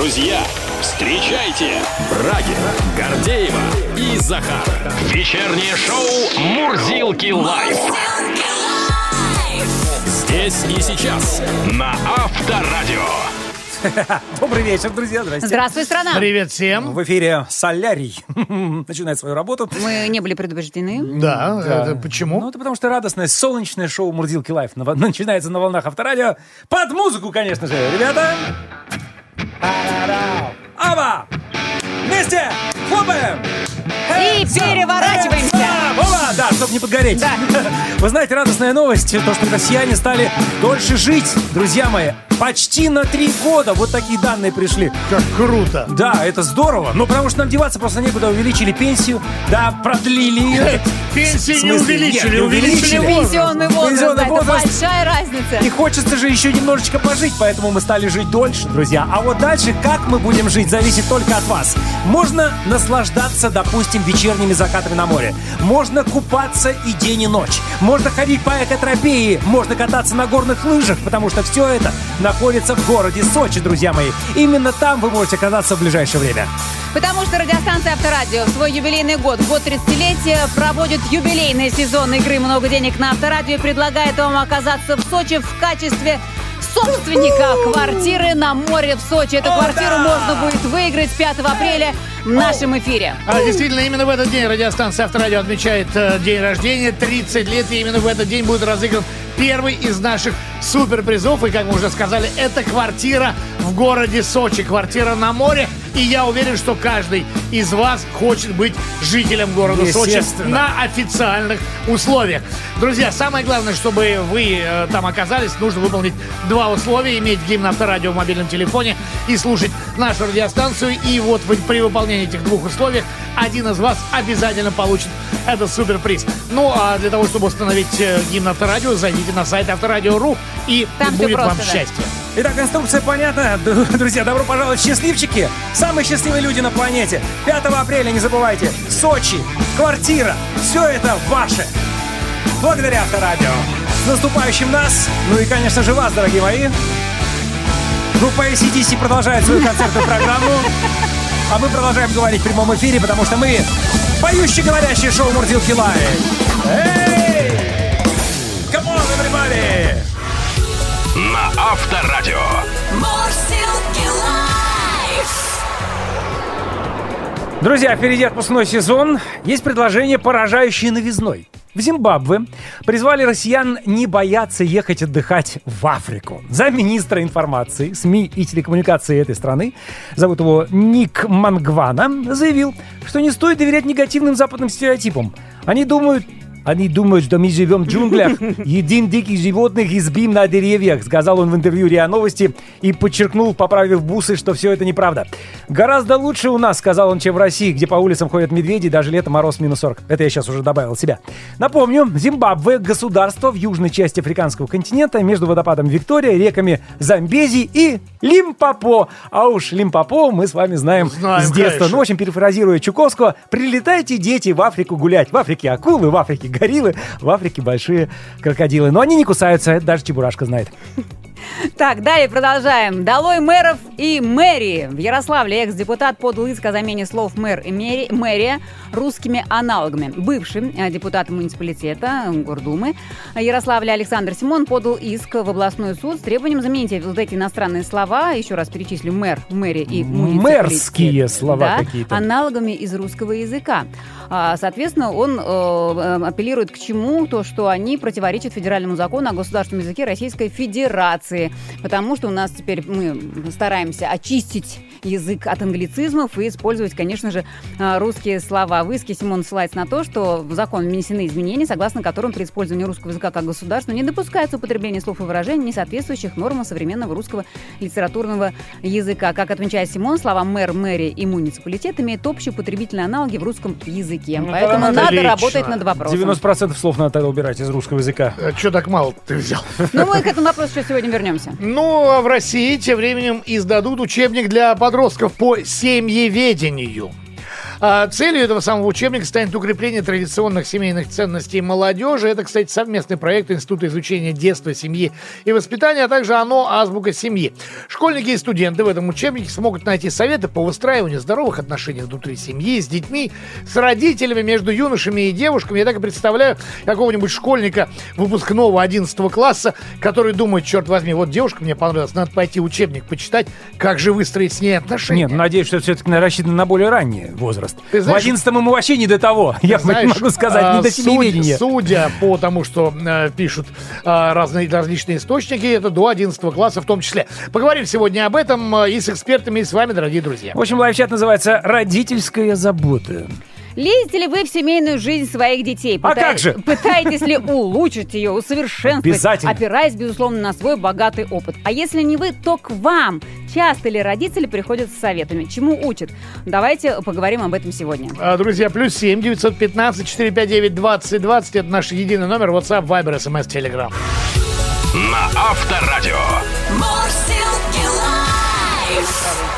Друзья, встречайте Брагин, Гордеева и Захар. Вечернее шоу «Мурзилки лайф». Здесь и сейчас на Авторадио. Добрый вечер, друзья. Здрасте. Здравствуй, страна! Привет всем. В эфире Солярий начинает свою работу. Мы не были предупреждены. Да, Да. это почему? Ну, это потому что радостное, солнечное шоу «Мурзилки лайф» на- начинается на волнах авторадио. Под музыку, конечно же, ребята. Ава! Вместе! Хлопаем! И переворачиваемся. Опа! Да, чтобы не подгореть. Да. Вы знаете, радостная новость, то, что россияне стали дольше жить, друзья мои. Почти на три года вот такие данные пришли. Как круто. Да, это здорово. Ну, потому что нам деваться просто некуда. Увеличили пенсию, да, продлили ее. Пенсии В не увеличили, Нет, не увеличили возраст. Пенсионный возраст, Пенсионный да, это большая разница. И хочется же еще немножечко пожить, поэтому мы стали жить дольше, друзья. А вот дальше, как мы будем жить, зависит только от вас. Можно наслаждаться, допустим, вечерними закатами на море. Можно купаться и день, и ночь. Можно ходить по экотропии. Можно кататься на горных лыжах, потому что все это находится в городе Сочи, друзья мои. Именно там вы можете оказаться в ближайшее время. Потому что радиостанция Авторадио в свой юбилейный год, год 30-летия, проводит юбилейный сезон игры «Много денег» на Авторадио и предлагает вам оказаться в Сочи в качестве собственника квартиры на море в Сочи. Эту квартиру можно будет выиграть 5 апреля в нашем эфире. А действительно, именно в этот день радиостанция Авторадио отмечает э, день рождения, 30 лет, и именно в этот день будет разыгран первый из наших суперпризов. И, как мы уже сказали, это квартира в городе Сочи, квартира на море. И я уверен, что каждый из вас хочет быть жителем города Сочи на официальных условиях. Друзья, самое главное, чтобы вы э, там оказались, нужно выполнить два условия. Иметь гимн Авторадио в мобильном телефоне и слушать нашу радиостанцию. И вот вы- при выполнении этих двух условий один из вас обязательно получит этот суперприз. Ну, а для того, чтобы установить э, гимн Авторадио, зайдите на сайт Авторадио.ру и Там будет вам просто, да. счастье. Итак, инструкция понятна. Друзья, добро пожаловать в счастливчики. Самые счастливые люди на планете. 5 апреля, не забывайте, Сочи, квартира. Все это ваше. Благодаря Авторадио. С наступающим нас, ну и, конечно же, вас, дорогие мои. Группа ACDC продолжает свою концертную программу. А мы продолжаем говорить в прямом эфире, потому что мы поющие говорящее шоу Мурзилки Лайв. Эй! Come on, everybody! На Авторадио. Друзья, впереди отпускной сезон. Есть предложение, поражающее новизной. В Зимбабве призвали россиян не бояться ехать отдыхать в Африку. Замминистра информации, СМИ и телекоммуникации этой страны, зовут его Ник Мангвана, заявил, что не стоит доверять негативным западным стереотипам. Они думают, они думают, что мы живем в джунглях, едим диких животных и спим на деревьях, сказал он в интервью РИА Новости и подчеркнул, поправив бусы, что все это неправда. Гораздо лучше у нас, сказал он, чем в России, где по улицам ходят медведи, даже летом мороз минус 40. Это я сейчас уже добавил себя. Напомню, Зимбабве – государство в южной части африканского континента между водопадом Виктория, реками Замбези и Лимпопо. А уж Лимпопо мы с вами знаем, Знаем, с детства. конечно. Ну, в общем, перефразируя Чуковского, прилетайте, дети, в Африку гулять. В Африке акулы, в Африке гориллы, в Африке большие крокодилы. Но они не кусаются, это даже Чебурашка знает. Так, далее продолжаем. Долой мэров и мэрии. В Ярославле экс-депутат подал иск о замене слов мэр и мэри- мэрия русскими аналогами. Бывший э, депутат муниципалитета э, Гордумы Ярославля Александр Симон подал иск в областной суд с требованием заменить вот эти иностранные слова, еще раз перечислю, мэр, мэри и муниципалитет. Мэрские слова да, какие-то. аналогами из русского языка. А, Соответственно, он э, э, апеллирует к чему? То, что они противоречат федеральному закону о государственном языке Российской Федерации. Потому что у нас теперь мы стараемся очистить язык от англицизмов и использовать, конечно же, э, русские слова. В иске Симон ссылается на то, что в закон внесены изменения, согласно которым при использовании русского языка как государства не допускается употребление слов и выражений, не соответствующих нормам современного русского литературного языка. Как отмечает Симон, слова мэр, мэри и муниципалитет имеют общие потребительные аналоги в русском языке. Ну, Поэтому отлично. надо работать над вопросом. 90% слов надо тогда убирать из русского языка. Че так мало ты взял? Ну, мы к этому вопросу еще сегодня вернемся. Ну, а в России тем временем издадут учебник для подростков по семьеведению. А, целью этого самого учебника станет укрепление традиционных семейных ценностей молодежи. Это, кстати, совместный проект Института изучения детства, семьи и воспитания, а также оно азбука семьи. Школьники и студенты в этом учебнике смогут найти советы по выстраиванию здоровых отношений внутри семьи, с детьми, с родителями, между юношами и девушками. Я так и представляю какого-нибудь школьника выпускного 11 класса, который думает, черт возьми, вот девушка мне понравилась, надо пойти учебник почитать, как же выстроить с ней отношения. Нет, надеюсь, что все-таки рассчитано на более ранний возраст. Ты знаешь- в 11 ему вообще не до того. Я Знаешь, могу сказать, не а, до суд- семиведения. Судя по тому, что э, пишут э, разные различные источники, это до 11 класса в том числе. Поговорим сегодня об этом э, и с экспертами, и с вами, дорогие друзья. В общем, лайфчат называется «Родительская забота». Лезете ли вы в семейную жизнь своих детей? А как же? Пытаетесь ли улучшить ее, усовершенствовать, Обязательно. опираясь, безусловно, на свой богатый опыт? А если не вы, то к вам часто ли родители приходят с советами? Чему учат? Давайте поговорим об этом сегодня. А, Друзья, плюс 7 915 459 20 20 это наш единый номер WhatsApp, Viber, SMS, Telegram. На Авторадио. Мурзилки лайф.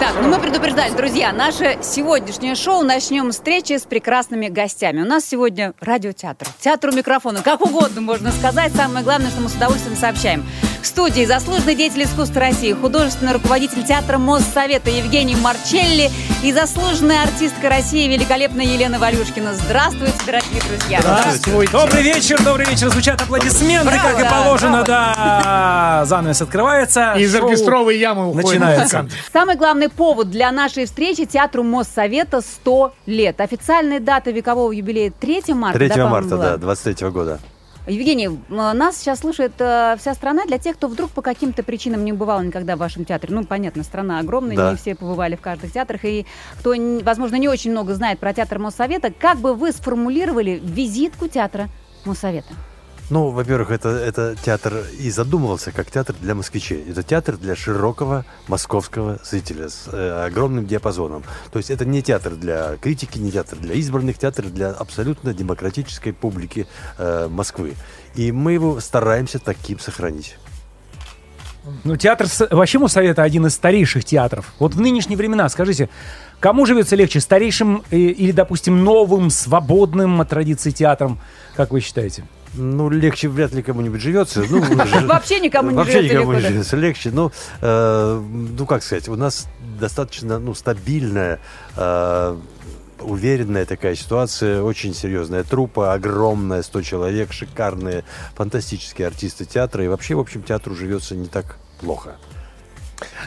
Так, ну мы предупреждали, друзья, наше сегодняшнее шоу начнем встречи с прекрасными гостями. У нас сегодня радиотеатр, театр у микрофона, как угодно можно сказать. Самое главное, что мы с удовольствием сообщаем. В студии заслуженный деятель искусства России, художественный руководитель театра Моссовета Евгений Марчелли и заслуженная артистка России великолепная Елена Валюшкина. Здравствуйте, дорогие друзья. Здравствуйте. Добрый вечер, добрый вечер. Звучат аплодисменты, Браво, как и положено, браво. да. Занавес открывается. Из оркестровой ямы уходит начинается. Самый главный повод для нашей встречи театру Моссовета 100 лет. Официальная дата векового юбилея 3 марта. 3 да, марта, да, 23 года. Евгений, м, нас сейчас слушает э, вся страна. Для тех, кто вдруг по каким-то причинам не бывал никогда в вашем театре. Ну, понятно, страна огромная, Да. не все побывали в каждых театрах. И кто, возможно, не очень много знает про театр Моссовета, как бы вы сформулировали визитку театра Моссовета? Ну, во-первых, это, это театр и задумывался как театр для москвичей. Это театр для широкого московского зрителя с э, огромным диапазоном. То есть это не театр для критики, не театр для избранных, театр для абсолютно демократической публики э, Москвы. И мы его стараемся таким сохранить. Ну, театр вообще Моссовета один из старейших театров. Вот в нынешние времена, скажите, кому живется легче, старейшим э, или, допустим, новым, свободным от традиций театром, как вы считаете? Ну, легче вряд ли кому-нибудь живется. Ну, Вообще никому не Вообще живется никому не живется легче. Ну, э, ну, как сказать, у нас достаточно ну, стабильная, э, уверенная такая ситуация, очень серьезная труппа, огромная, 100 человек, шикарные, фантастические артисты театра. И вообще, в общем, театру живется не так плохо.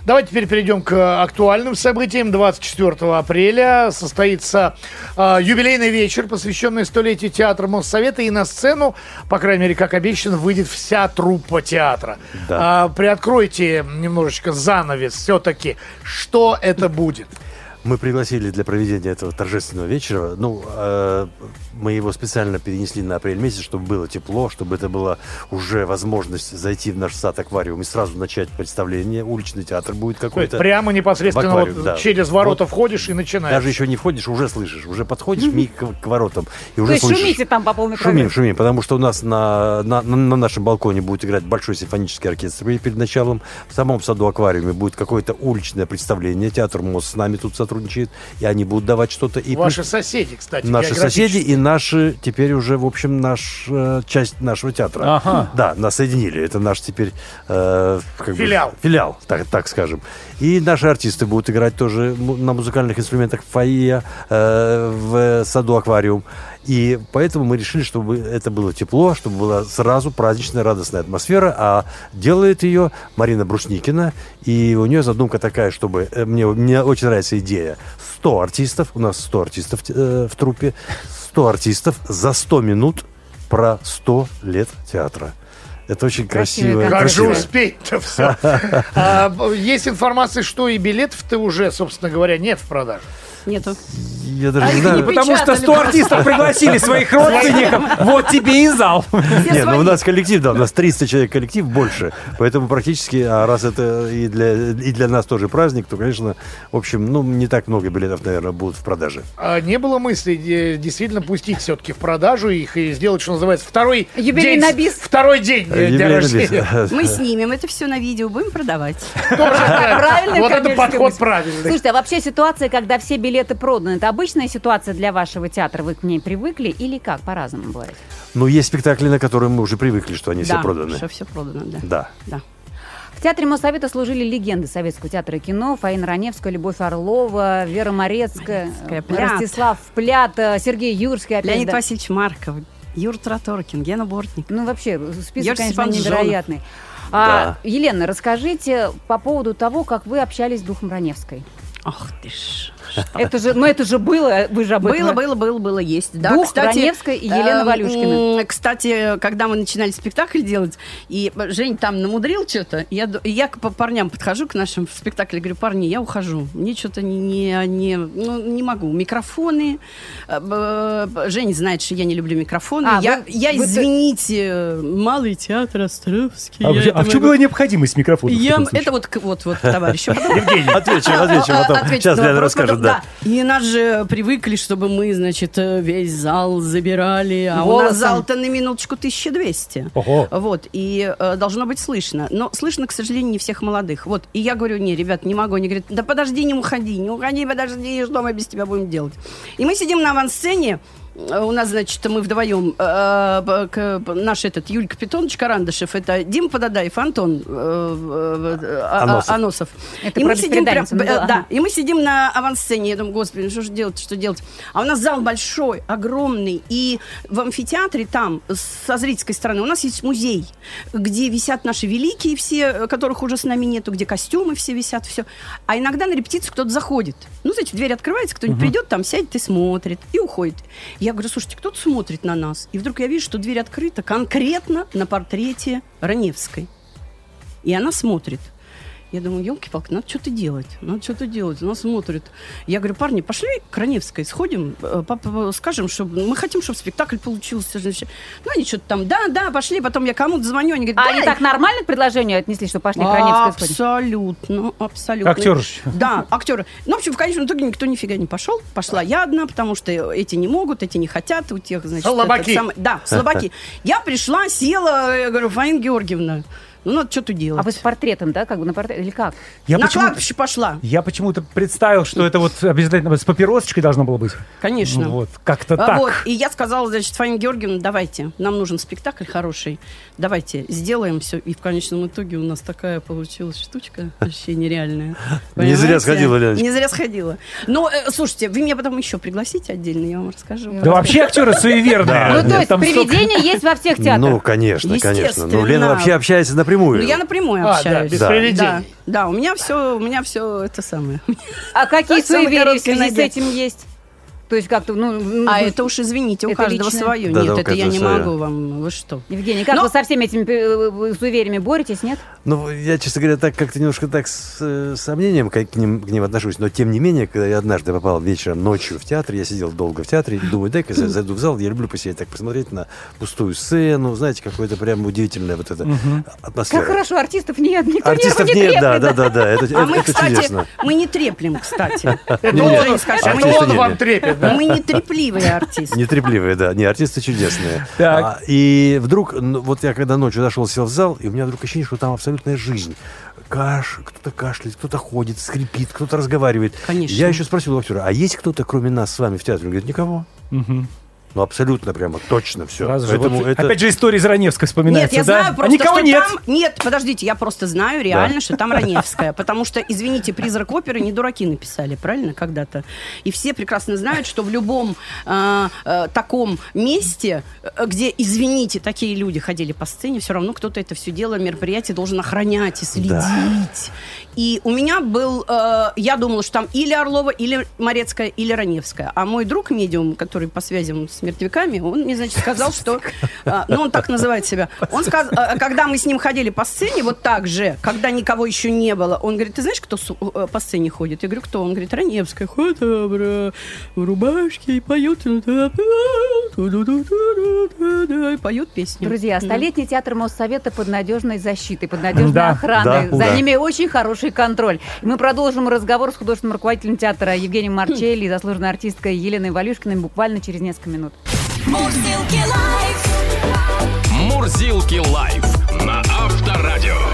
Давайте теперь перейдем к актуальным событиям. 24 апреля состоится э, юбилейный вечер, посвященный столетию театра Моссовета. И на сцену, по крайней мере, как обещано, выйдет вся труппа театра. Да. А, приоткройте немножечко занавес все-таки. Что это будет? Мы пригласили для проведения этого торжественного вечера. Ну, э, мы его специально перенесли на апрель месяц, чтобы было тепло, чтобы это была уже возможность зайти в наш сад-аквариум и сразу начать представление. Уличный театр будет какой-то. прямо непосредственно в аквариум, вот да. через ворота Вот входишь и начинаешь. Даже еще не входишь, уже слышишь, уже подходишь миг к, к воротам и уже То есть слышишь. шумите там по полной Шумим, программе. шумим, потому что у нас на, на, на- на нашем балконе будет играть большой симфонический оркестр и перед началом. В самом саду-аквариуме будет какое-то уличное представление. Театр МОЗ с нами тут сотрудничает, и они будут давать что-то. И Ваши плюс соседи, кстати, наши соседи и наши, теперь уже, в общем, наш, э, часть нашего театра. Ага. Да, нас соединили. Это наш теперь... э, как бы, Филиал. филиал, так, так скажем. И наши артисты будут играть тоже на музыкальных инструментах в фойе, э, в саду-аквариум. И поэтому мы решили, чтобы это было тепло, чтобы была сразу праздничная, радостная атмосфера. А делает ее Марина Брусникина. И у нее задумка такая, чтобы... э, Мне, мне очень нравится идея. 100 артистов, у нас 100 артистов э, в труппе, 100 артистов за 100 минут про 100 лет театра. Это очень Красиво, красиво. Как же успеть-то все? А, есть информация, что и билетов-то уже, собственно говоря, нет в продаже. Нету. Я даже А не знаю. не Потому что Печатали 100 артистов пригласили своих родственников. Вот тебе и зал. Нет, ну у нас коллектив, да, у нас 300 человек коллектив больше, поэтому практически, а раз это и для, и для нас тоже праздник, то, конечно, в общем, ну, не так много билетов, наверное, будут в продаже. А не было мысли э, действительно пустить все-таки в продажу их и сделать, что называется, второй Юбилей день, на бис. второй день э, дня рождения. Мы снимем это все на видео, будем продавать. Вот это подход правильный. Слушайте, а вообще ситуация, когда все билеты билеты проданы. Это обычная ситуация для вашего театра? Вы к ней привыкли или как? По-разному бывает. Ну, есть спектакли, на которые мы уже привыкли, что они да, все проданы. что все продано, да. Да. Да. В Театре Моссовета служили легенды Советского театра и кино. Фаина Раневская, Любовь Орлова, Вера Морецкая, Морецкая, Плят. Ростислав Плят, э, Сергей Юрский. Опять, Леонид да. Васильевич Марков, Юр Троторкин, Гена Бортник. Ну, вообще, список, Георгий конечно, невероятный. А, Елена, расскажите по поводу того, как вы общались с духом Раневской. Ах ты ж. Это же, ну это же было, вы же об этом... Было, было, было, было, есть. Да, Дух кстати, Раневская и Елена эм, Валюшкина. Кстати, когда мы начинали спектакль делать, и Жень там намудрил что-то, я, я к парням подхожу к нашим в спектакле, говорю, парни, я ухожу. Мне что-то не, не, не, ну, не могу. Микрофоны. э, Женя знает, что я не люблю микрофоны. А, я, вы- я вы- извините, малый театр Островский. А, я а в чем была необходимость микрофона? Я, это вот, вот, вот, товарищ. Потом- Отвечу, отвечу потом. Сейчас на Лена расскажет, потом, да. И нас же привыкли, чтобы мы, значит, весь зал забирали. А у Голосом. нас зал-то на минуточку 1200. Ого. Вот, и э, должно быть слышно. Но слышно, к сожалению, не всех молодых. Вот, и я говорю, не, ребят, не могу. Они говорят, да подожди, не уходи, не уходи, подожди, что мы без тебя будем делать? И мы сидим на авансцене, Э, у нас, значит, мы вдвоем, э, б- наш этот Юль Капитонович Карандышев, это Дима Подадаев, Антон э, э, а- а- Аносов. Аносов. Это и про мы сидим прям, э, да, да, и мы сидим на авансцене, я думаю, господи, ну что же делать, что делать? А у нас зал большой, огромный, и в амфитеатре там, со зрительской стороны, у нас есть музей, где висят наши великие все, э, которых уже с нами нету, где костюмы все висят, все. А иногда на репетицию кто-то заходит. Ну, знаете, дверь открывается, кто-нибудь придет, там сядет и смотрит, и уходит. Я говорю, слушайте, кто-то смотрит на нас. И вдруг я вижу, что дверь открыта конкретно на портрете Раневской. И она смотрит. Я думаю, елки-палки, надо что-то делать. Надо что-то делать. Она смотрит. Я говорю, парни, пошли к Раневской, сходим, э, папа, скажем, что мы хотим, чтобы спектакль получился. Ну, они что-то там, да, да, пошли. Потом я кому-то звоню, они говорят, А они так нормально к предложению отнеслись, что пошли к Раневской? Абсолютно, абсолютно. Актеры же. Да, актеры. Ну, в общем, в конечном итоге никто нифига не пошел. Пошла я одна, потому что эти не могут, эти не хотят, у тех, значит... Слабаки. этот самый- Да, слабаки. Я пришла, села, я говорю, Фаина Георгиевна, ну, надо что-то делать. А вы с портретом, да, как бы на портрет, или как? Я На почему-то- кладбище пошла, Я почему-то представил, что это вот обязательно с папиросочкой должно было быть. конечно. Ну Вот, как-то А так. Вот, и я сказала, значит, Фаине Георгиевна, давайте, нам нужен спектакль хороший, давайте сделаем все. И в конечном итоге у нас такая получилась штучка вообще нереальная. Не зря сходила, Леночка. Не зря сходила. Но, э, слушайте, вы меня потом еще пригласите отдельно, я вам расскажу. Да вообще актеры суеверные. Ну, то есть привидения есть во всех театрах. Ну, конечно, конечно. Ну. Лена вообще общается напрямую. Ну, я напрямую А, да, общаюсь. без Да. привидений. Да, да, у меня все, у меня все это самое. А какие суеверия в связи с этим есть? То есть как-то, ну... ну, А это уж извините, у Это каждого личное. свое. Да, Нет, да, это я не свое. могу вам. Вы что? Евгений, как Но- вы со всеми этими э, суевериями боретесь, нет? Ну, я, честно говоря, так как-то немножко так с э, сомнением к, к ним, к ним отношусь. Но, тем не менее, когда я однажды попал вечером, ночью в театр, я сидел долго в театре, и думаю, дай-ка я зайду в зал, я люблю посидеть так, посмотреть на пустую сцену, знаете, какое-то прям удивительная вот эта атмосфера. Как хорошо, артистов нет, никто Артистов не, нет, да, да, да, да, это, А это- мы, это кстати, чудесно. мы не треплем, кстати. Это он, это вам трепет? Мы не трепливые артисты. Нетрепливые, да. Не, артисты чудесные. Так. А, и вдруг, ну, вот я когда ночью зашел, сел в зал, и у меня вдруг ощущение, что там абсолютная жизнь. Каш, кто-то кашляет, кто-то ходит, скрипит, кто-то разговаривает. Конечно. Я еще спросил у актера, а есть кто-то, кроме нас с вами в театре? Он говорит, никого. Мгм. Ну, абсолютно прямо, точно все. Сразу же Поэтому вот это... Опять же история из Раневской Нет, вспоминается, я да? знаю а просто, никого что нет. там... Нет, подождите, я просто знаю реально, что там Раневская. Потому что, извините, «Призрак оперы» не дураки написали, правильно, когда-то? И все прекрасно знают, что в любом э, э, таком месте, э, где, извините, такие люди ходили по сцене, все равно кто-то это все дело, мероприятие должен охранять и следить. И у меня был... э, я думала, что там или Орлова, или Морецкая, или Раневская. А мой друг, медиум, который по связям с мертвяками, он мне, значит, сказал, что... э, ну, он так называет себя. Он сказал, э, когда мы с ним ходили по сцене, вот так же, когда никого еще не было, он говорит, ты знаешь, кто э, по сцене ходит? Я говорю, кто? Он говорит, Раневская. Ходит в рубашке и поет. поет песню. Друзья, столетний театр Моссовета под надежной защитой, под надежной Да, охраной. да, За да. ними очень хороший контроль. И мы продолжим разговор с художественным руководителем театра Евгением Марчелли и заслуженной артисткой Еленой Валюшкиной буквально через несколько минут. Мурзилки лайф на Авторадио.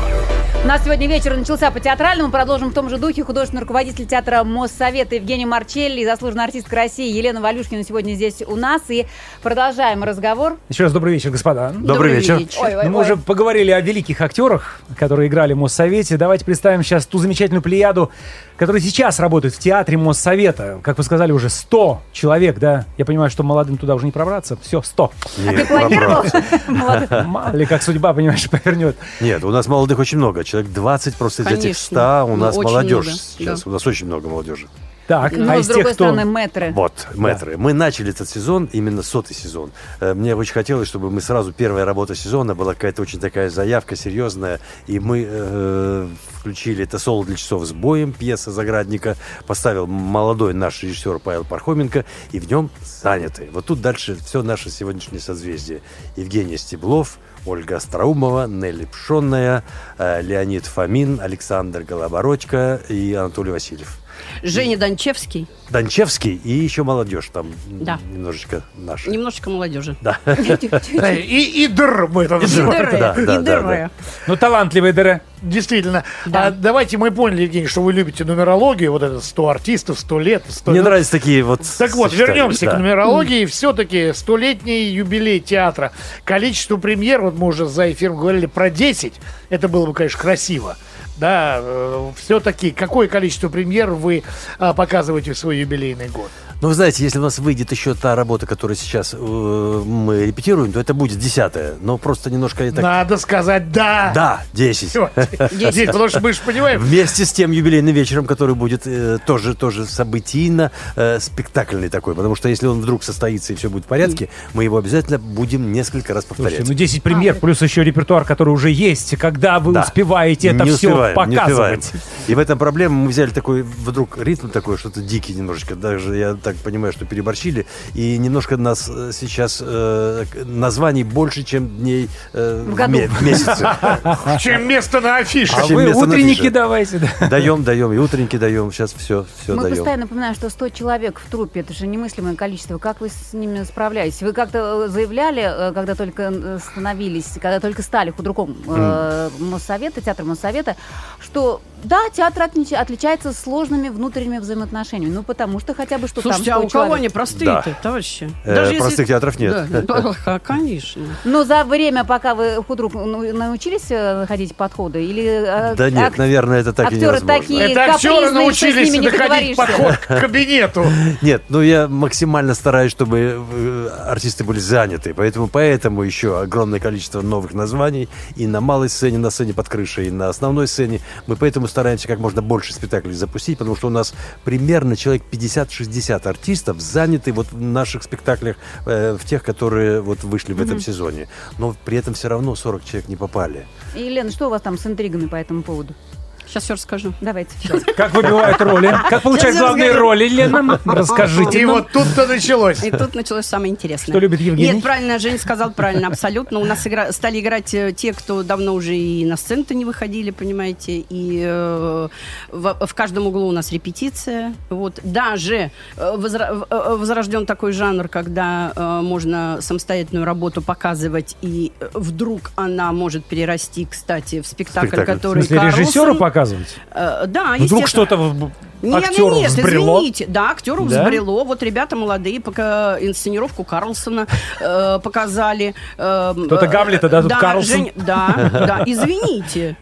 У нас сегодня вечер начался по театральному. Продолжим в том же духе. Художественный руководитель театра Моссовета Евгений Марчелли и заслуженная артистка России Елена Валюшкина сегодня здесь у нас. И продолжаем разговор. Еще раз добрый вечер, господа. Добрый вечер. Ой, ой, Ну, мы ой. уже поговорили о великих актерах, которые играли в Моссовете. Давайте представим сейчас ту замечательную плеяду, которая сейчас работает в театре Моссовета. Как вы сказали, уже 100 человек, да? Я понимаю, что молодым туда уже не пробраться. Все, 100. Нет, Ты планировал? пробрался. Молодой. Мало ли, как судьба, понимаешь, повернет. Нет, у нас молодых очень много. Человек 20 просто из этих Конечно. 100 у Ну, нас очень молодежь много, сейчас. да. У нас очень много молодежи. Так, Ну, а с из тех, другой кто... стороны, мэтры. Вот, мэтры. Мы начали этот сезон, именно сотый сезон. Э, Мне очень хотелось, чтобы мы сразу, первая работа сезона была какая-то очень такая заявка серьезная. И мы э, включили это «Соло для часов с боем», пьеса Заградника. Поставил молодой наш режиссер Павел Пархоменко. И в нем заняты. Вот тут дальше все наше сегодняшнее созвездие. Евгений Стеблов, Ольга Остроумова, Нелли Пшенная, э, Леонид Фомин, Александр Голобородько и Анатолий Васильев. Женя Дончевский, Дончевский и еще молодежь там Да. немножечко наша. немножечко молодежи. Да. И, др мы это называем. и да, да, дыры. Ну, талантливые дыры. Действительно. Да. А давайте мы поняли, Евгений, что вы любите нумерологию, вот это 100 артистов, 100 лет. 100 Мне лет. нравятся такие вот Так вот, вернемся да. к нумерологии. Все-таки столетний юбилей театра. Количество премьер, вот мы уже за эфиром говорили про 10. Это было бы, конечно, красиво. Да, все-таки какое количество премьер вы а, показываете в свой юбилейный год? Ну, вы знаете, если у нас выйдет еще та работа, которую сейчас э, мы репетируем, то это будет десятая. Но просто немножко это... Надо сказать «да». Да, десять. Здесь, потому что мы же понимаем, Вместе с тем юбилейным вечером, который будет э, тоже, тоже событийно, э, спектакльный такой. Потому что если он вдруг состоится и все будет в порядке, мы его обязательно будем несколько раз повторять. Слушайте, ну 10 премьер, плюс еще репертуар, который уже есть. Когда вы Да. успеваете это Не все успеваем, не успеваем. показывать? И в этом проблема. Мы взяли такой вдруг ритм такой, что-то дикий немножечко. Даже я так понимаю, что переборщили. И немножко нас э, сейчас э, названий больше, чем дней э, В году. ме- в месяце. чем место на афише. А Чем вы место на утренники давайте. да. Даем, даем, и утренники даем. Сейчас все, все Мы даем. постоянно напоминаем, что 100 человек в трупе, это же немыслимое количество. Как вы с ними справляетесь? Вы как-то э, заявляли, э, когда только становились, когда только стали худруком э, Моссовета, театра Моссовета, что да, театр отли- отличается сложными внутренними взаимоотношениями. Ну, потому что хотя бы что Слушайте, там а 100 у кого человек. они простые-то, Да. товарищи? Э, простых театров нет. Да, конечно. Но за время, пока вы худрук ну, научились э, находить подходы? Или э, Да нет, ак- наверное, это так и актеры невозможно. такие Это актеры научились находить подход к кабинету. Нет, ну я максимально стараюсь, чтобы э, артисты были заняты. Поэтому поэтому еще огромное количество новых названий и на малой сцене, на сцене под крышей, и на основной сцене. Мы поэтому стараемся как можно больше спектаклей запустить, потому что у нас примерно человек 50-60 артистов заняты вот в наших спектаклях, э, в тех, которые вот вышли в этом сезоне. Но при этом все равно 40 человек не попали. И, Лена, что у вас там с интригами по этому поводу? Сейчас все расскажу. Давайте. Как выбивают роли? Как получают главные роли, Лена? Расскажите И вот тут-то началось. И тут началось самое интересное. Что любит Евгений? Нет, правильно, Женя сказал правильно, абсолютно. У нас игра- стали играть э, те, кто давно уже и на сцену-то не выходили, понимаете, и э, в, в каждом углу у нас репетиция. Вот. Даже э, возра- возрожден такой жанр, когда э, можно самостоятельную работу показывать, и вдруг она может перерасти, кстати, в спектакль, Спектакль. В который смысле, режиссеру Карлсон- показывать? Э, да, Вдруг что-то Нет, актеру нет, нет, взбрело? извините. Да, актеру Да? взбрело. Вот ребята молодые пока инсценировку Карлсона э, показали. Э, Кто-то Гамлета, да, тут Карлсон? Жень- да, да, извините.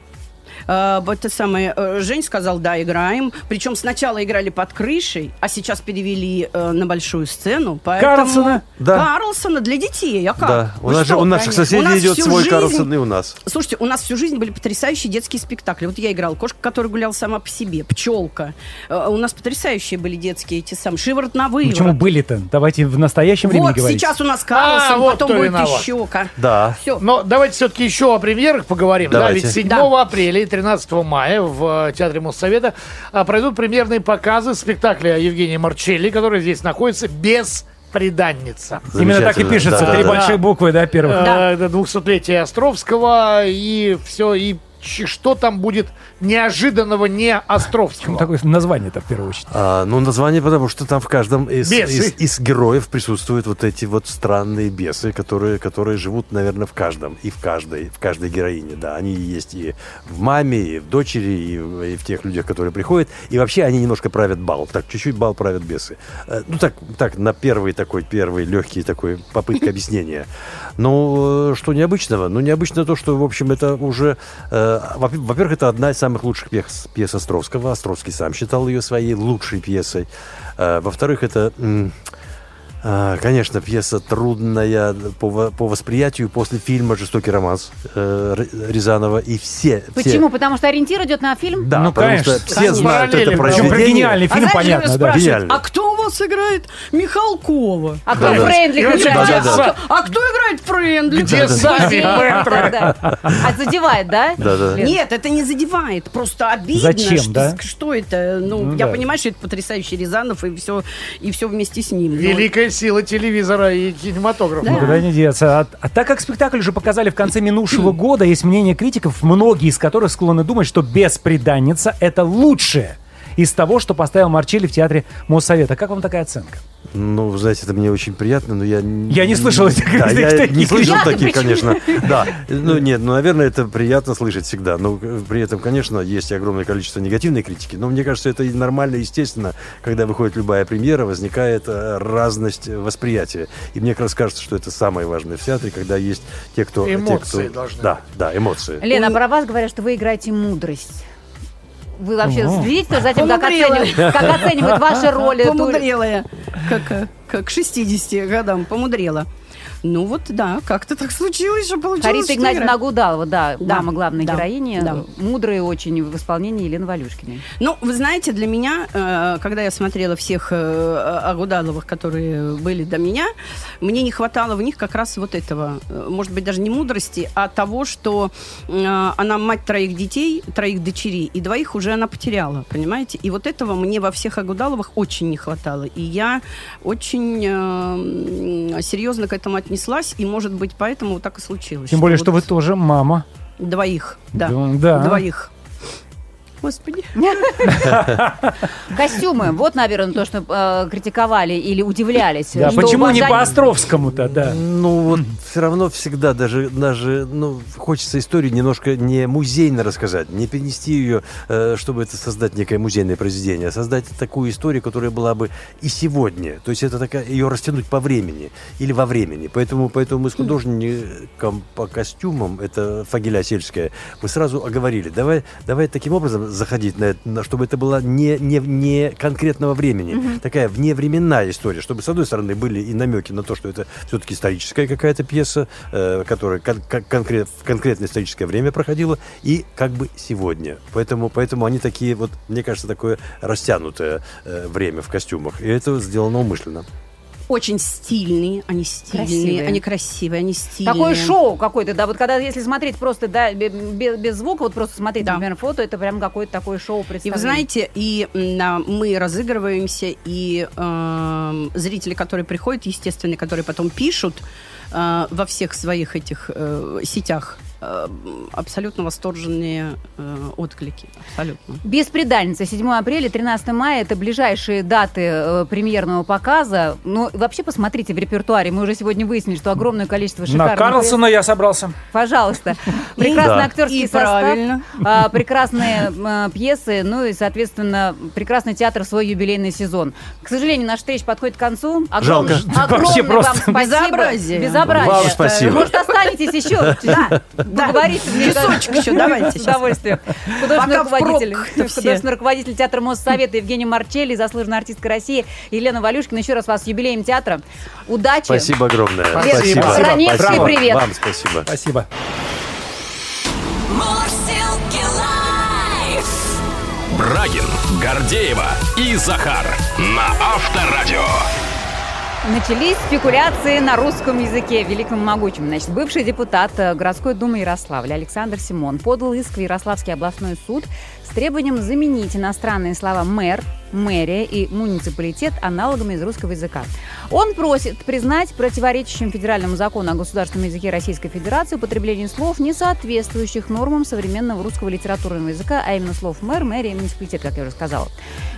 Э, Это самое, э, Жень сказал, да, играем. Причем сначала играли под крышей, а сейчас перевели э, на большую сцену. Поэтому... Карлсона? Да. Карлсона для детей. А как? Да, у, Вы нас же- что? у наших Конечно. У соседей нас идет свой жизнь- Карлсон и у нас. Слушайте, у нас всю жизнь были потрясающие детские спектакли. Вот я играла кошка, которая гуляла сама по себе, пчелка. Э, У нас потрясающие были детские эти самые. Шиворот на выворот. Почему были-то? Давайте в настоящем времени Вот говорить. сейчас у нас Карлсон, А, вот потом будет виноват. еще. Да. Все. Но давайте все-таки еще о премьерах поговорим. Да, Давайте. ведь 7 Да. апреля и 13 мая в э, Театре Моссовета а, пройдут премьерные показы спектакля Евгения Марчелли, который здесь находится без преданница. Именно так и пишется. Да, Три да, да. большие буквы, да, первых. Да. Э, это 200-летие Островского и все, и что там будет неожиданного, не Почему Островского? такое название-то в первую очередь? А, ну, название, потому что там в каждом из, из, из героев присутствуют вот эти вот странные бесы, которые, которые живут, наверное, в каждом. И в каждой, в каждой героине, да. Они есть и в маме, и в дочери, и в, и в тех людях, которые приходят. И вообще они немножко правят бал. Так, чуть-чуть бал правят бесы. Э, Ну, так, так на первый такой, первый легкий такой попытка объяснения. Ну, э, что необычного? Ну, необычно то, что, в общем, это уже... э, во- Во-первых, это одна из самых лучших пьес, пьес Островского. Островский сам считал ее своей лучшей пьесой. Э, Во-вторых, это... а, Конечно, пьеса трудная по, по восприятию после фильма «Жестокий романс» э, Рязанова. И все... все- Почему? Потому что ориентир идет на фильм? Да, Ну, потому конечно. что все Конечно. знают это Параллели, Причем про произведение. гениальный фильм, а понятно, да. Гениально. а кто у вас играет Михалкова? А кто Да-да. Фрейндлих И вообще, играет? где А, кто- а кто играет Френдли? Где сами Да, да, да. А задевает, да? Да-да. Лен? Нет, это не задевает. Просто обидно. Зачем, что, да? что это? Ну, Ну я да. понимаю, что это потрясающий Рязанов и все, и все вместе с ним. Великая сила телевизора и кинематографа. Никуда не деться. А, а так как спектакль уже показали в конце минувшего года, есть мнение критиков, многие из которых склонны думать, что «Бесприданница» — это лучшее из того, что поставил Марчелли в театре Моссовета. Как вам такая оценка? Ну, вы знаете, это мне очень приятно, но я... Я не слышал этих- Да, я таких не слышал таких, конечно. Да. Ну, нет, ну, наверное, это приятно слышать всегда. Но э, при этом, конечно, есть огромное количество негативной критики. Но мне кажется, это нормально, естественно, когда выходит любая премьера, возникает э, разность восприятия. И мне как раз кажется, что это самое важное в театре, когда есть те, кто... те, Эмоции кто- должны Да, да, эмоции. Лена, а про вас говорят, что вы играете мудрость. Вы вообще Ого. следите за тем, как оценивают, как оценивают ваши роли? ту- Помудрела я, как, э, как к 60 годам, помудрела. Ну вот, да, как-то так случилось, что получилось. Харита Игнатьевна. Агудалова, да, Да, мама главной да, героини, да. мудрая очень в исполнении Елены Валюшкиной. Ну, вы знаете, для меня, э, когда я смотрела всех э, Агудаловых, которые были до меня, мне не хватало в них как раз вот этого, э, может быть, даже не мудрости, а того, что она мать троих детей, троих дочерей, и двоих уже она потеряла, понимаете? И вот этого мне во всех Агудаловых очень не хватало. И я очень серьезно к этому отнеслась, и, может быть, поэтому так и случилось. Тем более, что вы вот тоже мама. Двоих, да. Да. Двоих. Господи. Костюмы, вот, наверное, то, что э, критиковали или удивлялись. Да, почему не по Островскому-то, да? Ну, вот все равно всегда даже, даже, ну, хочется историю немножко не музейно рассказать, не перенести ее, э, чтобы это создать некое музейное произведение, а создать такую историю, которая была бы и сегодня. То есть это такая, ее растянуть по времени или во времени. Поэтому, поэтому мы с художником по костюмам, это Фагиля Сельская, мы сразу оговорили, давай, давай таким образом заходить на это, чтобы это была не, не, не конкретного времени, такая вневременная история, чтобы, с одной стороны, были и намеки на то, что это все-таки историческая какая-то пьеса, э, которая кон- конкрет, в конкретное историческое время проходила, и как бы сегодня. Поэтому, поэтому они такие, вот, мне кажется, такое растянутое э, время в костюмах. И это сделано умышленно. Очень стильные, они стильные, Красивые. они красивые, они стильные. Такое шоу какое-то, да, вот когда, если смотреть просто, да, бе- бе- без, звука, вот просто смотреть, Да. например, фото, это прям какое-то такое шоу И вы знаете, и м, а, мы разыгрываемся, и эм, зрители, которые приходят, естественно, которые потом пишут э, во всех своих этих э, сетях, э, абсолютно восторженные э, отклики. Абсолютно. Беспредальница, 7 апреля, 13 мая, это ближайшие даты э, премьерного показа. Ну, вообще посмотрите в репертуаре, мы уже сегодня выяснили, что огромное количество шикарных... На Карлсона я собрался. Пожалуйста. Прекрасный актерский состав, а, прекрасные пьесы, ну и, соответственно, прекрасный театр в свой юбилейный сезон. К сожалению, наша встреча подходит к концу. Огромное, Жалко. огромное Вообще вам просто спасибо. безобразие. Безобразие. Вам спасибо. Может, останетесь еще? Да. Да. Часочек кажется. еще давайте С удовольствием. Художественный руководитель, художественный руководитель театра Моссовета Евгений Марчелли, заслуженная артистка России Елена Валюшкина. Еще раз вас с юбилеем театра. Удачи. Спасибо огромное. Спасибо. Раневский, привет. Вам спасибо. Спасибо. Брагин, Гордеева и Захар на Авторадио. Начались спекуляции на русском языке великом могучем. Значит, бывший депутат э, городской думы Ярославля Александр Симон подал иск в Ярославский областной суд с требованием заменить иностранные слова «мэр» мэрия и муниципалитет аналогами из русского языка. Он просит признать противоречащим федеральному закону о государственном языке Российской Федерации употребление слов, не соответствующих нормам современного русского литературного языка, а именно слов мэр, мэрия и муниципалитет, как я уже сказала.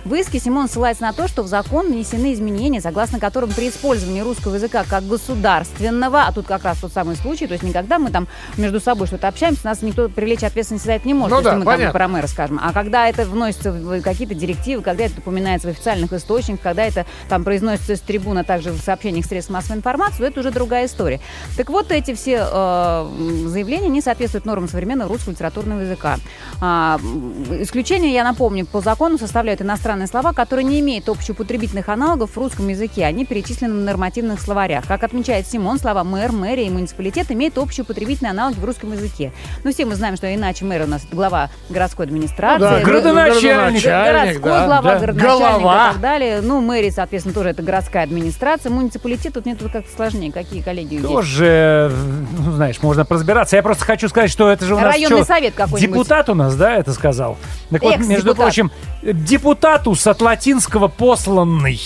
В иске Симон ссылается на то, что в закон внесены изменения, согласно которым при использовании русского языка как государственного, а тут как раз тот самый случай, то есть никогда мы там между собой что-то общаемся, нас никто привлечь ответственности за это не может, Ну если да, мы понятно. там про мэра скажем. А когда это вносится в какие-то директивы, когда это упоминается в официальных источниках, когда это там произносится с трибуны, а также в сообщениях средств массовой информации, это уже другая история. Так вот, эти все э, заявления не соответствуют нормам современного русского литературного языка. А, исключение, я напомню, по закону составляют иностранные слова, которые не имеют общеупотребительных аналогов в русском языке. Они перечислены в нормативных словарях. Как отмечает Симон, слова мэр, мэрия и муниципалитет имеют общеупотребительные аналоги в русском языке. Но все мы знаем, что иначе мэр у нас глава городской администрации. Ну да. Городоначальник, городской да, глава, да. городоначальник Голова. и так далее. Ну, мэрия, соответственно, тоже это городская администрация. Муниципалитет тут нет тут как-то сложнее. Какие коллеги есть? Тоже, ну, знаешь, можно разбираться. Я просто хочу сказать, что это же у нас Районный что, совет какой-нибудь. Депутат у нас, да, это сказал? Так вот, между прочим, депутатус от латинского посланный.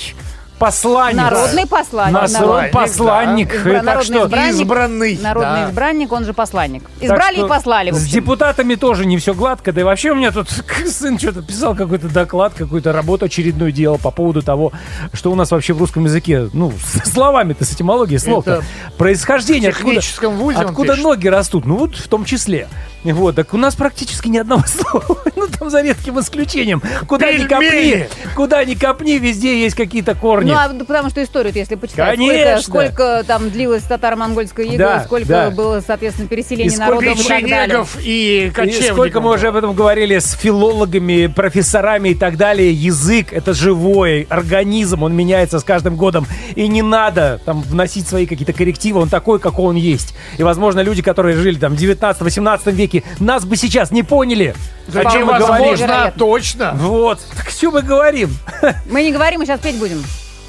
Посланник. Народный посланник. Нас- Народ- посланник. Избра- И так народный что- избранник. Избранный. Народный да. избранник, он же посланник. Избрали и послали. С депутатами тоже не все гладко. Да и вообще у меня тут сын что-то писал какой-то доклад, какую-то работу очередную делал по поводу того, что у нас вообще в русском языке, ну, с словами-то, с этимологией слов происхождение, в откуда, техническом вузе откуда пишет. ноги растут, ну вот в том числе. Вот, так у нас практически ни одного слова, ну там за редким исключением. Куда ни копни, Пельмени! куда ни копни, везде есть какие-то корни. Ну, а да потому что историю, если почитать, Конечно. сколько, сколько там длилось татаро-монгольское иго, Да, сколько да. было, соответственно, переселений И сколько народов и так далее. И И кочевников. сколько мы уже об этом говорили с филологами, профессорами и так далее. Язык — это живой организм, он меняется с каждым годом. И не надо там вносить свои какие-то коррективы, он такой, какой он есть. И, возможно, люди, которые жили там в 19-18 веке, нас бы сейчас не поняли, Да о чем мы Вероятно. точно. Вот, так что мы говорим? Мы не говорим, мы сейчас петь будем.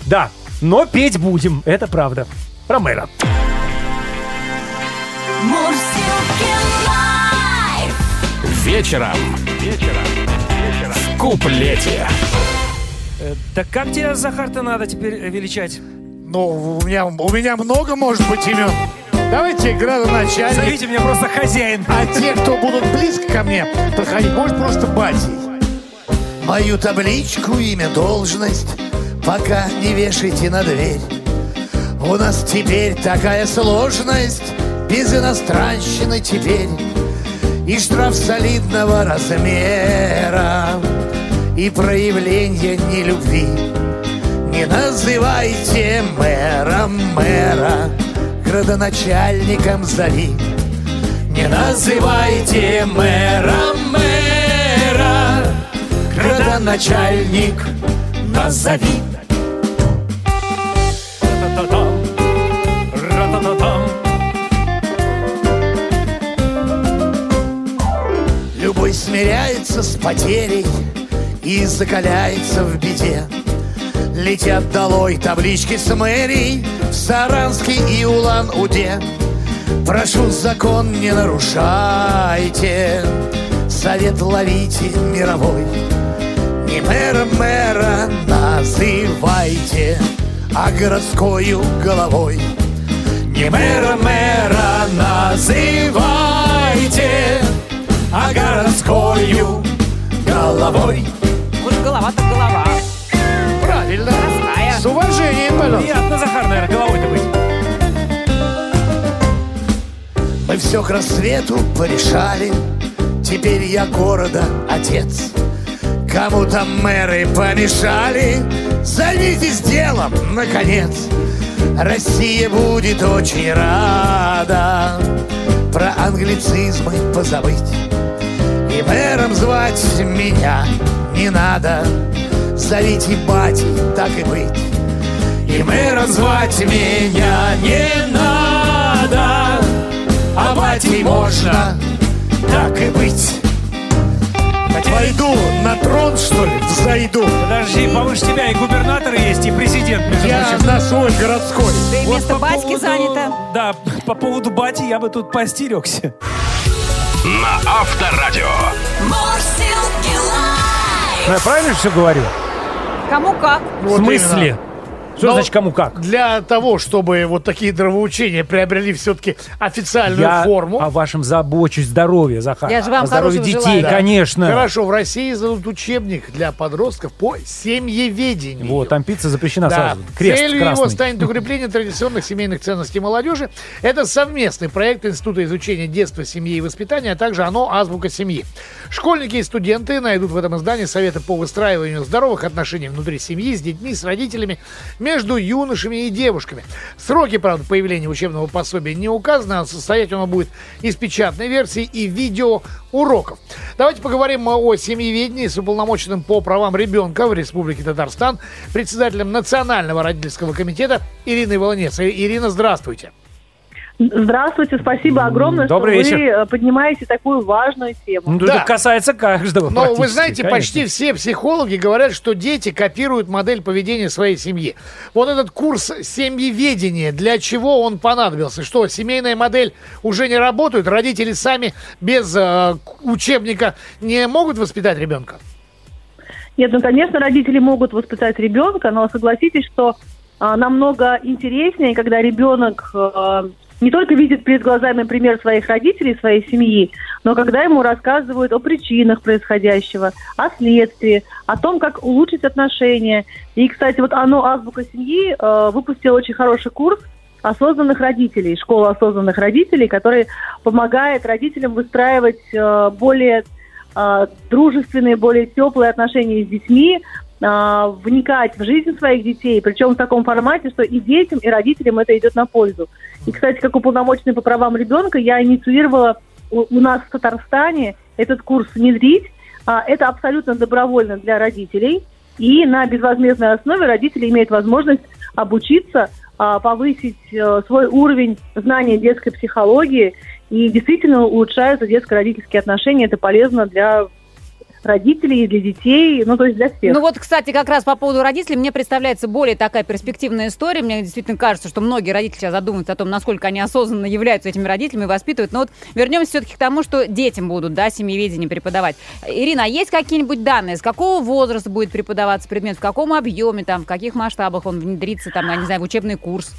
Да, но петь будем, это правда. Про мэра. Вечером. Вечером. В куплете. Так как тебя, Захар-то, надо теперь э, величать? Ну, у меня, у меня много, может быть, имен. Давайте градоначальник. Зовите меня просто хозяин. А те, кто будут близко ко мне подходить, может просто батей. Мою табличку, имя, должность пока не вешайте на дверь. У нас теперь такая сложность, без иностранщины теперь. И штраф солидного размера, и проявление нелюбви. Не называйте мэром мэра, градоначальником зови. Не называйте мэром мэра, градоначальник назови. Любой смиряется с потерей и закаляется в беде. Летят долой таблички с мэрий в Саранске и Улан-Удэ. Прошу, закон не нарушайте, совет ловите мировой. Не мэра мэра называйте, а городскою головой. Не мэра мэра называйте, а городскою головой. Пожалуйста. Приятно, Захар, наверное, головой-то быть. Мы все к рассвету порешали, теперь я города отец. Кому там мэры помешали, займитесь делом, наконец. Россия будет очень рада про англицизмы позабыть. И мэром звать меня не надо, зовите батей, так и быть. И мэром звать меня не надо, а батей можно, так и быть. Войду на трон, что ли, взойду. Подожди, повыше тебя и губернаторы есть, и президент, между Я прочим. на свой городской. Да и Вот место батьки поводу- занято. Да, по поводу бати я бы тут постерегся. На Авторадио. Ну, я правильно все говорю? Кому как? В Вот смысле? именно. Что Но значит кому как? Для того, чтобы вот такие нравоучения приобрели все-таки официальную Я форму. о вашем забочусь, здоровье, Захар. Я же вам о здоровье детей, желаю. Да. конечно. Хорошо, в России издадут учебник для подростков по семьеведению. Вот, там пицца запрещена Да. сразу. Крест Целью красный. его станет укрепление традиционных семейных ценностей молодежи. Это совместный проект Института изучения детства, семьи и воспитания, а также оно «Азбука семьи». Школьники и студенты найдут в этом издании советы по выстраиванию здоровых отношений внутри семьи, с детьми, с родителями, между юношами и девушками. Сроки, правда, появления учебного пособия не указаны, а состоять оно будет из печатной версии и видео уроков. Давайте поговорим о семьеведении с уполномоченным по правам ребенка в Республике Татарстан, председателем Национального родительского комитета Ириной Волонец. Ирина, здравствуйте. Здравствуйте, спасибо огромное, Добрый что вечер. вы э, поднимаете такую важную тему. Ну, Да. это касается каждого Но вы практически, знаете, конечно. почти все психологи говорят, что дети копируют модель поведения своей семьи. Вот этот курс семьеведения, для чего он понадобился? Что, семейная модель уже не работает? Родители сами без э, учебника не могут воспитать ребенка? Нет, ну, конечно, родители могут воспитать ребенка, но согласитесь, что а, намного интереснее, когда ребенок а, не только видит перед глазами пример своих родителей, своей семьи, но когда ему рассказывают о причинах происходящего, о следствии, о том, как улучшить отношения. И, кстати, вот оно «Азбука семьи» а, выпустил очень хороший курс осознанных родителей, школа осознанных родителей, который помогает родителям выстраивать э, более э, дружественные, более теплые отношения с детьми, э, вникать в жизнь своих детей, причем в таком формате, что и детям, и родителям это идет на пользу. И, кстати, как уполномоченный по правам ребенка, я инициировала у, у нас в Татарстане этот курс внедрить. А, это абсолютно добровольно для родителей. И на безвозмездной основе родители имеют возможность обучиться, а, повысить э, свой уровень знания детской психологии. И действительно улучшаются детско-родительские отношения. Это полезно для родителей и для детей, ну, то есть для всех. Ну вот, кстати, как раз по поводу родителей, мне представляется более такая перспективная история. Мне действительно кажется, что многие родители сейчас задумываются о том, насколько они осознанно являются этими родителями, воспитывают. Но вот вернемся все-таки к тому, что детям будут, да, семьеведение преподавать. Ирина, а есть какие-нибудь данные, с какого возраста будет преподаваться предмет, в каком объеме, там, в каких масштабах он внедрится, там, я не знаю, в учебный курс?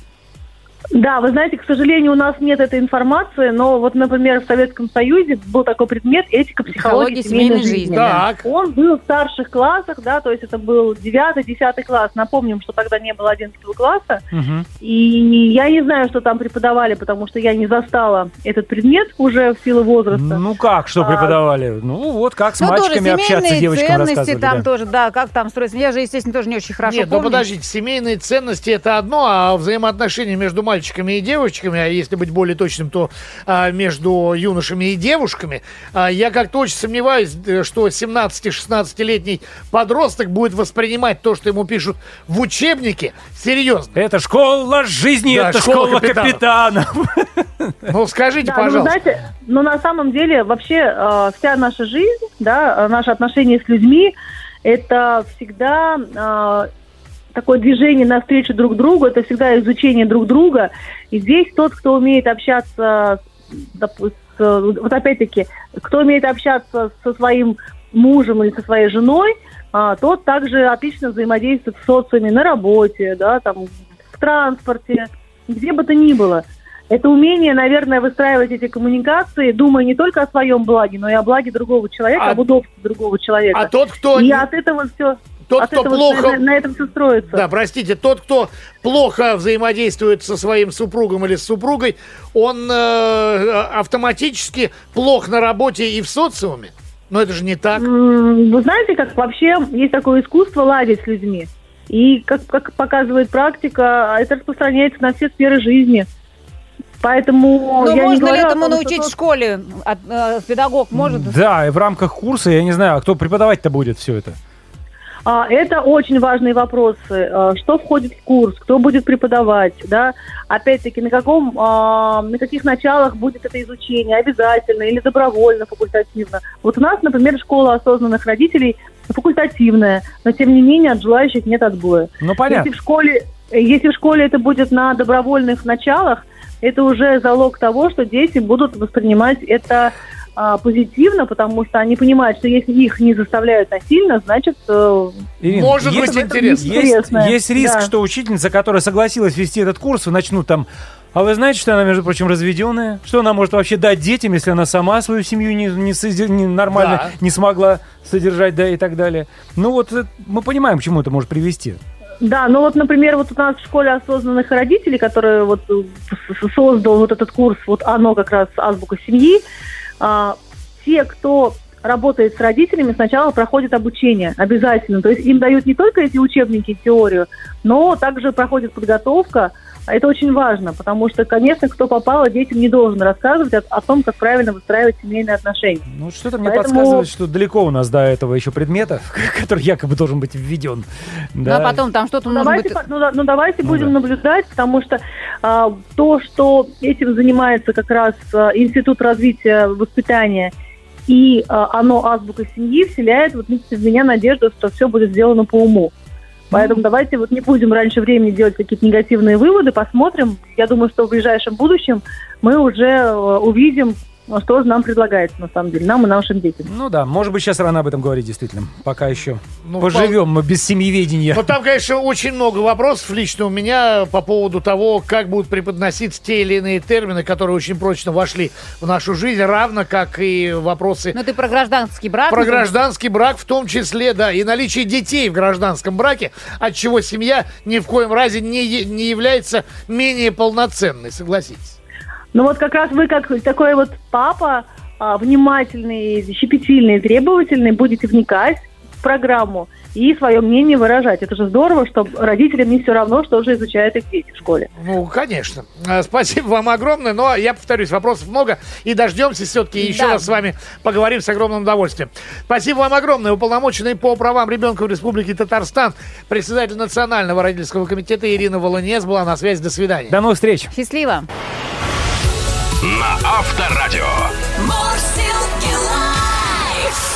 Да, вы знаете, к сожалению, у нас нет этой информации, но вот, например, в Советском Союзе был такой предмет этика психологии Психология семейной, семейной жизни. Да. Так. Он был в старших классах, да, то есть это был 9-10 класс. Напомним, что тогда не было 11 класса. Мгм. И я не знаю, что там преподавали, потому что я не застала этот предмет уже в силу возраста. Ну как, что А, преподавали? Ну вот как с ну, тоже мальчиками общаться, семейные девочкам ценности там да. тоже, да, как там строиться. Я же, естественно, тоже не очень хорошо Нет, ну помню. подождите, семейные ценности это одно, а взаимоотношения между мальчиками и девочками, а если быть более точным, то а, между юношами и девушками, а, я как-то очень сомневаюсь, э, что 17-16-летний подросток будет воспринимать то, что ему пишут в учебнике, серьезно. Это школа жизни, Да, это школа школа капитана. Ну скажите, Да, ну, пожалуйста. знаете, но на самом деле вообще э, вся наша жизнь, да, э, наши отношения с людьми, это всегда э, такое движение навстречу друг другу, это всегда изучение друг друга. И здесь тот, кто умеет общаться, допу- с, вот опять-таки, кто умеет общаться со своим мужем или со своей женой, а, тот также отлично взаимодействует в социуме, на работе, да, там, в транспорте, где бы то ни было. Это умение, наверное, выстраивать эти коммуникации, думая не только о своем благе, но и о благе другого человека, А- об удобстве другого человека. А тот, кто, и от этого все, тот, от кто плохо... на, на этом все строится. Да, простите, тот, кто плохо взаимодействует со своим супругом или с супругой, он э, автоматически плох на работе и в социуме. Но это же не так. Вы знаете, как вообще есть такое искусство ладить с людьми. И как, как показывает практика, это распространяется на все сферы жизни. Поэтому Ну, я не можно ли говорю о этому том, что научить в тот- школе? От- э, педагог может? Да, и в рамках курса, я не знаю, а кто преподавать-то будет все это? А, Это очень важные вопросы. А, Что входит в курс, кто будет преподавать, да? Опять-таки, на каком, а, на каких началах будет это изучение, обязательно или добровольно, факультативно. Вот у нас, например, школа осознанных родителей факультативная, но тем не менее от желающих нет отбоя. Ну, понятно. Если в школе, если в школе это будет на добровольных началах, это уже залог того, что дети будут воспринимать это а, позитивно, потому что они понимают, что если их не заставляют насильно, значит... э, Ирина, Может есть- быть интересно. Есть, есть риск, да. что учительница, которая согласилась вести этот курс, начнут там... А вы знаете, что она, между прочим, разведенная? Что она может вообще дать детям, если она сама свою семью не, не не нормально Да. не смогла содержать, да, и так далее? Ну вот э, мы понимаем, к чему это может привести. Да, ну вот, например, вот у нас в школе осознанных родителей, который вот э, создал вот этот курс, вот оно как раз азбука семьи, те, кто работает с родителями, сначала проходят обучение обязательно. То есть им дают не только эти учебники, теорию, но также проходит подготовка. А Это очень важно, потому что, конечно, кто попало, детям не должен рассказывать о, о том, как правильно выстраивать семейные отношения. Ну что-то мне Поэтому- подсказывает, что далеко у нас до этого еще предмета, который якобы должен быть введен. Ну, Да. а потом там что-то Ну, давайте, быть... ну, да- ну, давайте Ну, будем да. наблюдать, потому что а, то, что этим занимается как раз а, Институт развития воспитания и а, оно азбука семьи, вселяет вот лично в меня надежду, что все будет сделано по уму. Поэтому давайте вот не будем раньше времени делать какие-то негативные выводы, посмотрим. Я думаю, что в ближайшем будущем мы уже э, увидим, э, что же нам предлагается на самом деле, нам и нашим детям. Ну да, может быть, сейчас рано об этом говорить, действительно. Пока еще Ну, поживем мы без семьеведения. Ну, там, конечно, очень много вопросов лично у меня по поводу того, как будут преподноситься те или иные термины, которые очень прочно вошли в нашу жизнь, равно как и вопросы Ну, ты про гражданский брак. про ну, гражданский брак в том числе, да, и наличие детей в гражданском браке, от чего семья ни в коем разе не, не является менее полноценной, согласитесь. Ну вот как раз вы, как такой вот папа, а, внимательный, щепетильный, требовательный, будете вникать в программу и свое мнение выражать. Это же здорово, что родителям не все равно, что же изучают их дети в школе. Ну, конечно. Э, Спасибо вам огромное, но я повторюсь, вопросов много, и дождемся все-таки еще Да. раз с вами поговорим с огромным удовольствием. Спасибо вам огромное. Уполномоченный по правам ребенка в Республике Татарстан, председатель Национального родительского комитета Ирина Волынец была на связи. До свидания. До новых встреч. Счастливо. На Авторадио. Live.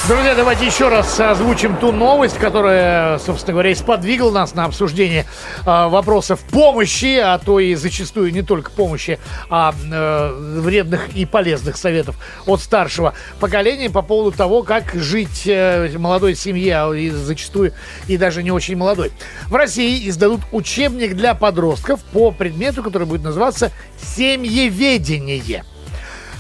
Друзья, давайте еще раз озвучим ту новость, которая, собственно говоря, сподвигла нас на обсуждение э, вопросов помощи, а то и зачастую не только помощи, а э, вредных и полезных советов от старшего поколения по поводу того, как жить э, молодой семье, а и зачастую и даже не очень молодой. В России издадут учебник для подростков по предмету, который будет называться «Семьеведение».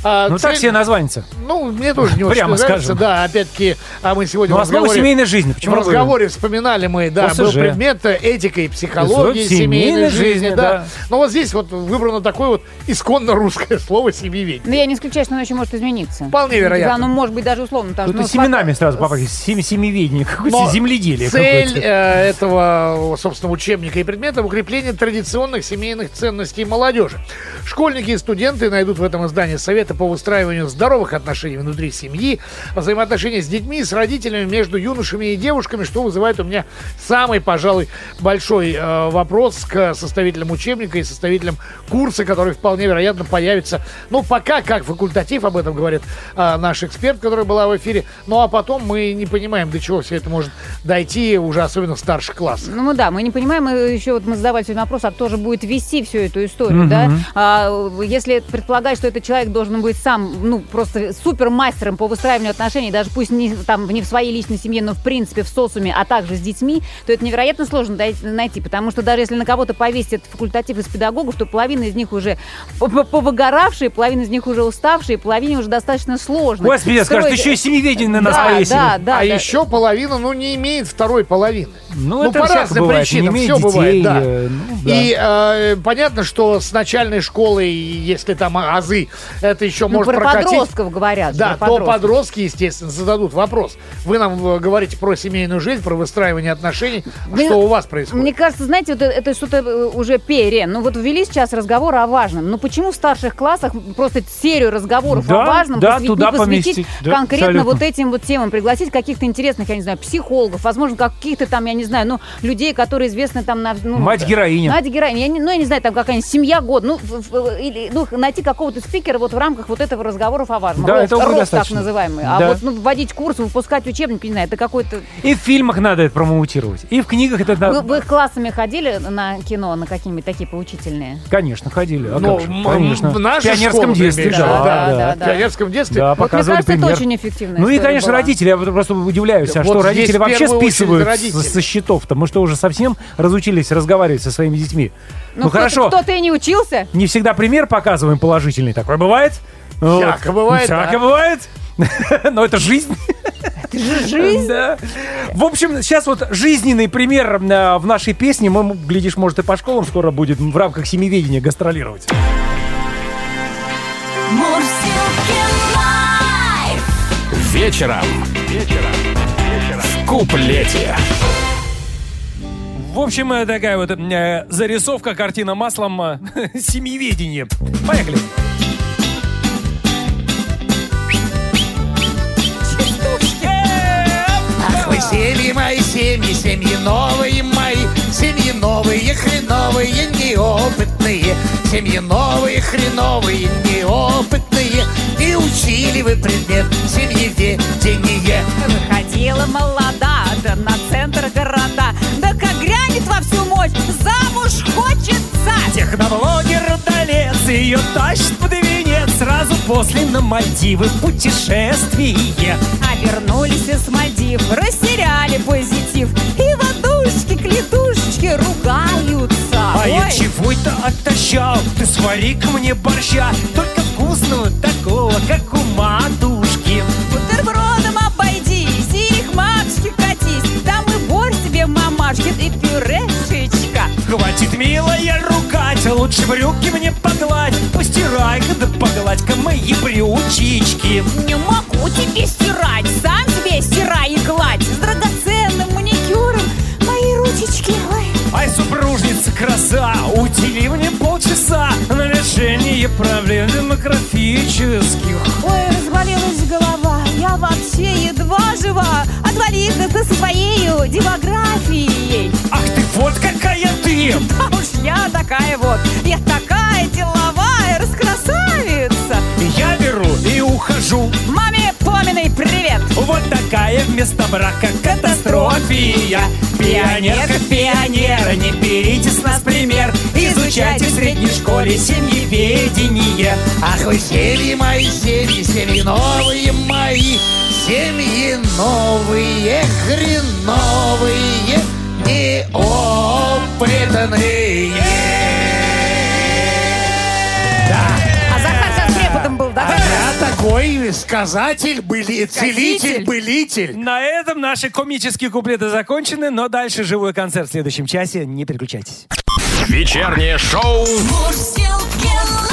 А, Ну так цель- себе название ну, мне тоже не очень Прямо нравится. скажем. Да, опять-таки, а мы сегодня Ну, в основа семейной жизни. Почему в разговоре вспоминали мы, да, ОСЖ. был предмет этика и психологии Семейной семейной жизни, жизни, да. да. Но вот здесь вот выбрано такое вот исконно русское слово «семьеведение». Но я не исключаю, что оно еще может измениться. Вполне вероятно. Да, ну, может быть, даже условно. потому ну, семенами сразу попали. Семи, семиведение. Какое-то земледелие Цель какое-то. э, этого, собственно, учебника и предмета – укрепление традиционных семейных ценностей молодежи. Школьники и студенты найдут в этом издании советы по выстраиванию здоровых отношений внутри семьи, взаимоотношения с детьми, с родителями, между юношами и девушками, что вызывает у меня самый, пожалуй, большой э, вопрос к составителям учебника и составителям курса, который вполне вероятно появится, ну, пока как факультатив, об этом говорит э, наш эксперт, который была в эфире, ну, а потом мы не понимаем, до чего все это может дойти, уже особенно в старших классах. Ну да, мы не понимаем, мы еще вот мы задавали сегодня вопрос, а кто же будет вести всю эту историю, да? А, если предполагать, что этот человек должен быть сам, ну, просто супермастером по выстраиванию отношений, даже пусть не, там, не в своей личной семье, но в принципе в социуме, а также с детьми, то это невероятно сложно найти, потому что даже если на кого-то повесить этот факультатив из педагогов, то половина из них уже повыгоравшие, половина из них уже уставшие, половине уже достаточно сложно. Господи, строить- еще и семиведение на нас да, повесили. да, да, а да. еще половина, ну, не имеет второй половины. Ну, Ну, это по разным бывает. причинам всё имеет бывает, детей, да. э, ну, да. И э, понятно, что с начальной школы, если там азы, это еще Ну, может про прокатить. подростков говорят. Да, про то подростков. подростки, естественно, зададут вопрос. Вы нам э, говорите про семейную жизнь, про выстраивание отношений. Мне- Что у вас происходит? Мне кажется, знаете, вот это, что-то э, уже пере. Ну вот ввели сейчас разговор о важном. Ну почему в старших классах просто серию разговоров Да, о важном да, посвя- туда не посвятить поместить. Да, конкретно абсолютно. вот этим вот темам, пригласить каких-то интересных, я не знаю, психологов, возможно, каких-то там, я не знаю, ну, людей, которые известны там на... Ну, Мать-героиня. Мать-героиня. Я не, ну, я не знаю, там какая-нибудь семья год. Ну, в- в- или, ну, найти какого-то спикера вот в рамках вот этого разговоров о важном. Да, Рост, этого рост так достаточно. называемый. А Да. вот ну, вводить курсы, выпускать учебники, не знаю, это какой-то... И в фильмах надо это промоутировать. И в книгах это Вы, надо. вы классами ходили на кино, на какие-нибудь такие поучительные? Конечно, ходили. А Ну, Конечно. в в пионерском детстве, да, да, Да, да. да, В пионерском детстве. Да, Вот мне кажется, это пример. очень эффективная Ну и, конечно, была. родители. Я просто удивляюсь, а Вот что родители вообще списывают со, со счетов-то? Мы что, уже совсем разучились разговаривать со своими детьми? Ну, кто-то- хорошо, Кто-то и не учился. не всегда пример показываем положительный. Такое бывает? Вот. Всяко бывает, Всяко да. бывает. Но это жизнь. Жизнь. Да. В общем, сейчас вот жизненный пример э, в нашей песне. Мы, глядишь, может, и по школам скоро будет в рамках семьеведения гастролировать. Live. Вечером. Вечером. В куплете. В общем, э, такая вот э, зарисовка, картина маслом, э, семиведение. Поехали. Ах вы семьи мои, семьи, семьи новые мои, семьи новые, хреновые, неопытные, семьи новые, хреновые, неопытные, и учили вы предмет семьеведение. Выходила молода, да на центр города, да как грянет во всю мощь, замуж хочется. Техноблогер удалец ее тащит под венец сразу после на Мальдивы путешествие. А вернулись из Мальдив, растеряли позитив, и водушки, клетушечки ругаются. А я Ой, чего это оттащал? Ты свари-ка мне борща, только вкусного такого, как у матушки. бутербродом обойдись, и к матушке катись, там и борщ тебе мамашки, и пюрешечка. Милая, ругать, лучше брюки мне погладь. Постирай-ка да погладь-ка мои брючички. Не могу тебе стирать, сам себе стирай и гладь. С драгоценным маникюром мои ручечки, ой. Ай, супружница краса, удели мне полчаса на решение проблем демографических. Ой, разболелась голова, я вообще едва жива. Ты со своей демографией. Ах ты вот какая ты! А уж я такая вот, я такая деловая, раскрасавица. Я беру и ухожу. Маме Поминой привет. Вот такая вместо брака катастрофия. Пионерка, пионера, не берите с нас пример. Изучайте в средней школе семьеведение. Ах вы семьи мои, семьи, семьи новые мои, семьи новые, хреновые, неопытные. А Захар сейчас преподом был, да? А я такой сказатель, были, целитель, былитель. На этом наши комические куплеты закончены, но дальше живой концерт в следующем часе. Не переключайтесь. Вечернее шоу Мурзилки